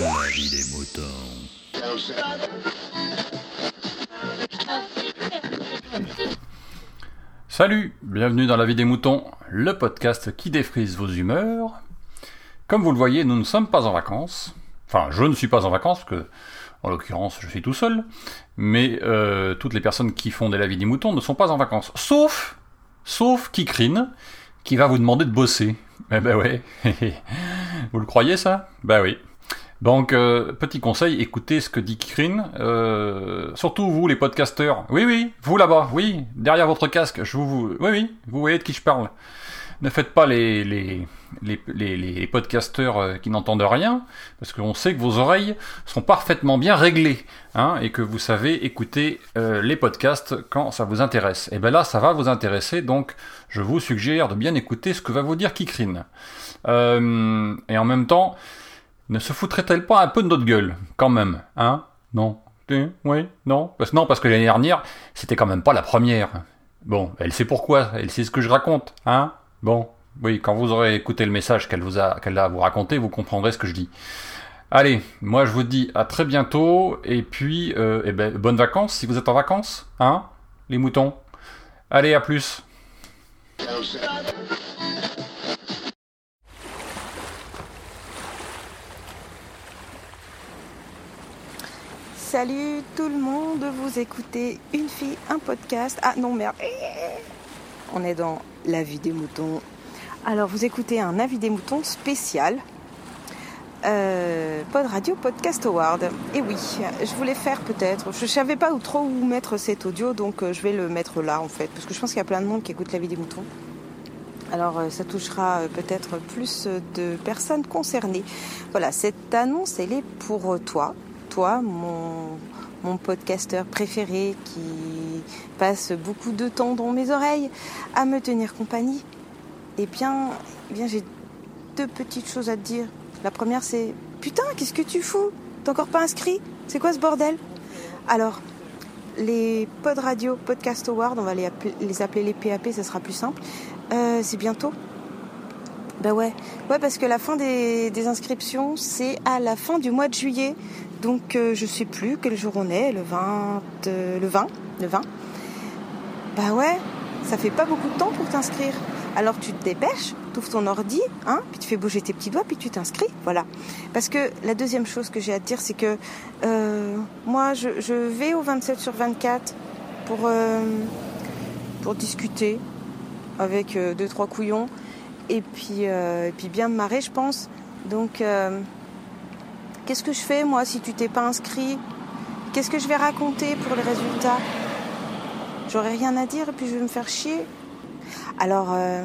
Des. Salut, bienvenue dans La vie des moutons, le podcast qui défrise vos humeurs. Comme vous le voyez, nous ne sommes pas en vacances. Enfin, je ne suis pas en vacances, parce que, en l'occurrence, je suis tout seul. Mais euh, toutes les personnes qui font de La vie des moutons ne sont pas en vacances. Sauf, sauf Kikrine, qui va vous demander de bosser. Eh ben ouais. vous le croyez ça? Ben oui. Donc, euh, petit conseil, écoutez ce que dit Kikrine. Euh, surtout vous, les podcasteurs. Oui, oui, vous là-bas, oui, derrière votre casque. Je vous, oui, oui, vous voyez de qui je parle. Ne faites pas les, les, les, les, podcasteurs euh, qui n'entendent rien, parce qu'on sait que vos oreilles sont parfaitement bien réglées, hein, et que vous savez écouter euh, les podcasts quand ça vous intéresse. Et bien là, ça va vous intéresser, donc je vous suggère de bien écouter ce que va vous dire Kikrine. Euh, et en même temps, ne se foutrait-elle pas un peu de notre gueule, quand même, hein? Non Oui Non parce, Non, parce que l'année dernière, c'était quand même pas la première. Bon, elle sait pourquoi, elle sait ce que je raconte, hein? Bon, oui, quand vous aurez écouté le message qu'elle vous a à vous raconter, vous comprendrez ce que je dis. Allez, moi je vous dis à très bientôt, et puis, euh, eh ben, bonnes vacances si vous êtes en vacances, hein Les moutons. Allez, à plus Salut tout le monde, vous écoutez Une fille, un podcast. Ah non, merde. On est dans La vie des moutons. Alors, vous écoutez un avis des moutons spécial. Euh, Pod Radio Podcast Award. Et oui, je voulais faire peut-être. Je savais pas trop où mettre cet audio, donc euh, je vais le mettre là en fait, parce que je pense qu'il y a plein de monde qui écoute La vie des moutons. Alors euh, ça touchera peut-être plus de personnes concernées. Voilà, cette annonce, elle est pour toi, toi, mon, mon podcasteur préféré qui passe beaucoup de temps dans mes oreilles à me tenir compagnie. Eh bien, eh bien j'ai deux petites choses à te dire. La première, c'est Putain, qu'est-ce que tu fous? T'es encore pas inscrit? C'est quoi ce bordel? Alors, les Pod Radio Podcast Awards, on va les appeler les, PAP, ça sera plus simple. Euh, c'est bientôt. Bah ouais, ouais parce que la fin des inscriptions, c'est à la fin du mois de juillet. Donc euh, je sais plus quel jour on est, le 20, euh, le 20, le 20. Bah ouais, ça fait pas beaucoup de temps pour t'inscrire. Alors tu te dépêches, tu ouvres ton ordi, hein, puis tu fais bouger tes petits doigts, puis tu t'inscris, voilà. Parce que la deuxième chose que j'ai à te dire, c'est que euh, moi, je, vais au 27 sur 24 pour, euh, pour discuter avec euh, deux, trois couillons, et puis, et puis bien me marrer, je pense. Donc, qu'est-ce que je fais, moi, si tu t'es pas inscrit? Qu'est-ce que je vais raconter pour les résultats? J'aurai rien à dire, et puis je vais me faire chier. Alors, euh,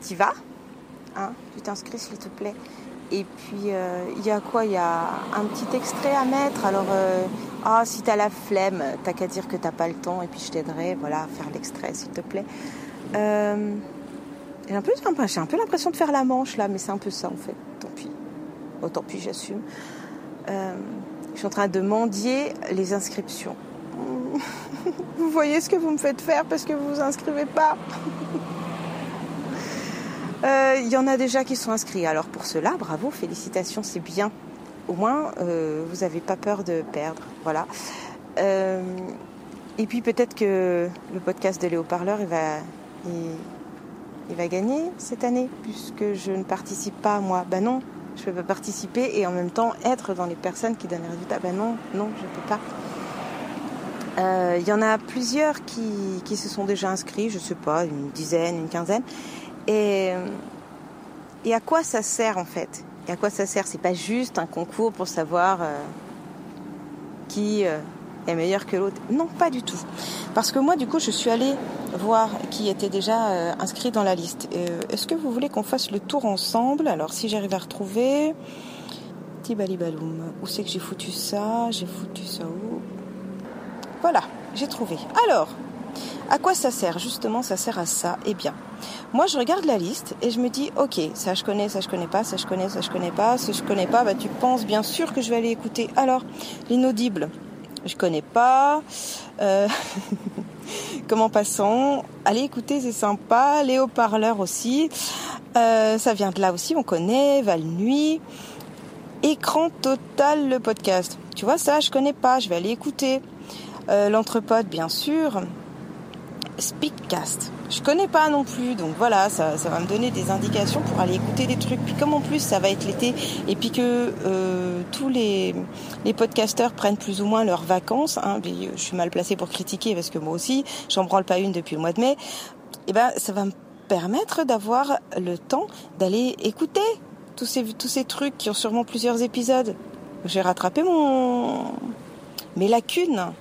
t'y vas, hein, tu t'inscris s'il te plaît. Et puis, euh, il y a quoi? Il y a un petit extrait à mettre? Alors, euh, ah, si t'as la flemme, t'as qu'à dire que t'as pas le temps, et puis je t'aiderai, voilà, à faire l'extrait, s'il te plaît. Euh, j'ai un peu l'impression de faire la manche là, mais c'est un peu ça en fait. Tant pis. Oh, tant pis, j'assume. Euh, je suis en train de mendier les inscriptions. Vous voyez ce que vous me faites faire parce que vous vous inscrivez pas. Euh, Il y en a déjà qui sont inscrits. Alors pour cela, bravo, félicitations, c'est bien. Au moins, euh, vous n'avez pas peur de perdre. Voilà. Et puis peut-être que le podcast de Léo Parleur, il va, il va gagner cette année, puisque je ne participe pas, moi. Ben non, je ne peux pas participer et en même temps être dans les personnes qui donnent les résultats. Ben non, non, je ne peux pas. Euh, Il y en a plusieurs qui, qui se sont déjà inscrits, je sais pas, une dizaine, une quinzaine. Et, et à quoi ça sert en fait? Et à quoi ça sert? C'est pas juste un concours pour savoir euh, qui euh, est meilleur que l'autre. Non, pas du tout. Parce que moi, du coup, je suis allée voir qui était déjà euh, inscrit dans la liste. Euh, Est-ce que vous voulez qu'on fasse le tour ensemble? Alors, si j'arrive à retrouver. Tibalibaloum. Où c'est que j'ai foutu ça? J'ai foutu ça où? Voilà, j'ai trouvé. Alors, à quoi ça sert? Justement, ça sert à ça. Eh bien, moi, je regarde la liste et je me dis, ok, ça je connais, ça je connais pas, ça je connais, ça je connais pas, ça je connais pas. Bah, tu penses bien sûr que je vais aller écouter. Alors, l'inaudible, je connais pas. Euh... Comment passons? Allez écouter, c'est sympa. Les haut-parleurs aussi. Euh, ça vient de là aussi, on connaît. Val Nuit. Écran total le podcast. Tu vois ça, je connais pas, je vais aller écouter. Euh, L'entrepode, bien sûr. Speakcast. Je connais pas non plus, donc voilà, ça, va me donner des indications pour aller écouter des trucs. Puis comme en plus ça va être l'été, et puis que euh, tous les, les podcasteurs prennent plus ou moins leurs vacances, hein, je suis mal placée pour critiquer parce que moi aussi, j'en branle pas une depuis le mois de mai, et eh ben ça va me permettre d'avoir le temps d'aller écouter tous ces, tous ces trucs qui ont sûrement plusieurs épisodes. J'ai rattrapé mon mes lacunes.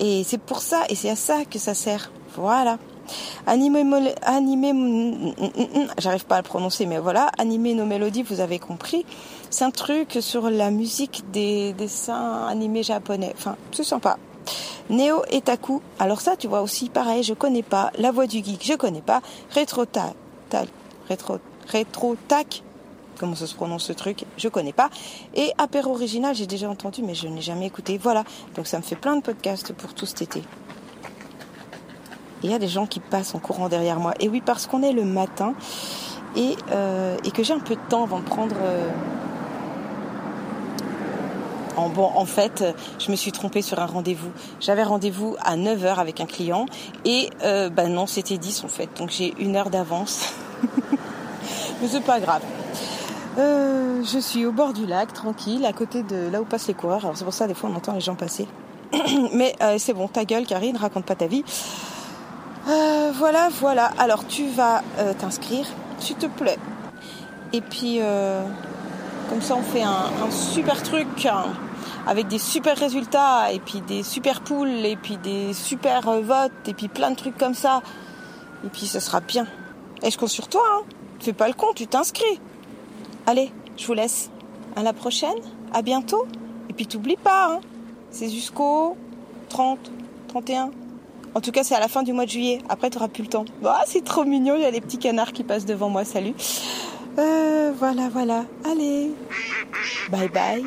Et c'est pour ça, et c'est à ça que ça sert. Voilà. Animer, animer, j'arrive pas à le prononcer, mais voilà, animer nos mélodies, vous avez compris. C'est un truc sur la musique des dessins animés japonais. Enfin, c'est sympa. Neo et Taku. Alors ça, tu vois aussi, pareil, je connais pas. La voix du geek, je connais pas. Rétro tal, rétro, rétro tac. Comment ça se prononce ce truc? Je connais pas. Et apéro original, j'ai déjà entendu, mais je n'ai jamais écouté. Voilà. Donc ça me fait plein de podcasts pour tout cet été il y a des gens qui passent en courant derrière moi. Et oui, parce qu'on est le matin et, euh, et que j'ai un peu de temps avant de prendre... Euh, en, bon, en fait, je me suis trompée sur un rendez-vous. J'avais rendez-vous à 9h avec un client et euh, bah non, c'était 10 en fait. Donc j'ai une heure d'avance. Mais c'est pas grave. Euh, je suis au bord du lac, tranquille, à côté de là où passent les coureurs. Alors c'est pour ça, des fois, on entend les gens passer. Mais c'est bon, ta gueule, Karine, raconte pas ta vie. Euh, voilà, voilà. Alors tu vas euh, t'inscrire, s'il te plaît. Et puis, euh, comme ça, on fait un, super truc hein, avec des super résultats, et puis des super poules, et puis des super votes, et puis plein de trucs comme ça. Et puis, ça sera bien. Et je compte sur toi, hein? Fais pas le con, tu t'inscris. Allez, je vous laisse. À la prochaine, à bientôt. Et puis, t'oublies pas, hein. C'est jusqu'au 30, 31. En tout cas, c'est à la fin du mois de juillet. Après, tu n'auras plus le temps. Ah, c'est trop mignon. Il y a les petits canards qui passent devant moi. Salut. Euh, voilà, voilà. Allez. Bye bye.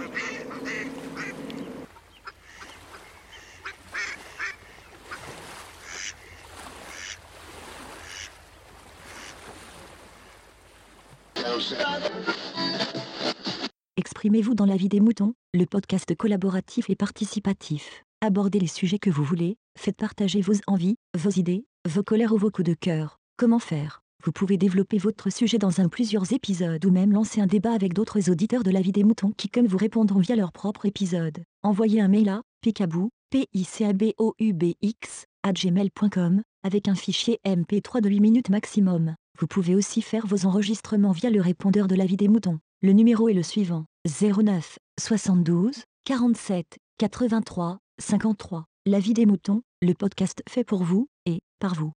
Exprimez-vous dans la vie des moutons, le podcast collaboratif et participatif. Abordez les sujets que vous voulez, faites partager vos envies, vos idées, vos colères ou vos coups de cœur. Comment faire? Vous pouvez développer votre sujet dans un plusieurs épisodes ou même lancer un débat avec d'autres auditeurs de la vie des moutons qui comme vous répondront via leur propre épisode. Envoyez un mail à picabou, p i c a b o u b x gmail.com avec un fichier MP3 de 8 minutes maximum. Vous pouvez aussi faire vos enregistrements via le répondeur de la vie des moutons. Le numéro est le suivant 09 72 47 83 53. La vie des moutons, le podcast fait pour vous et par vous.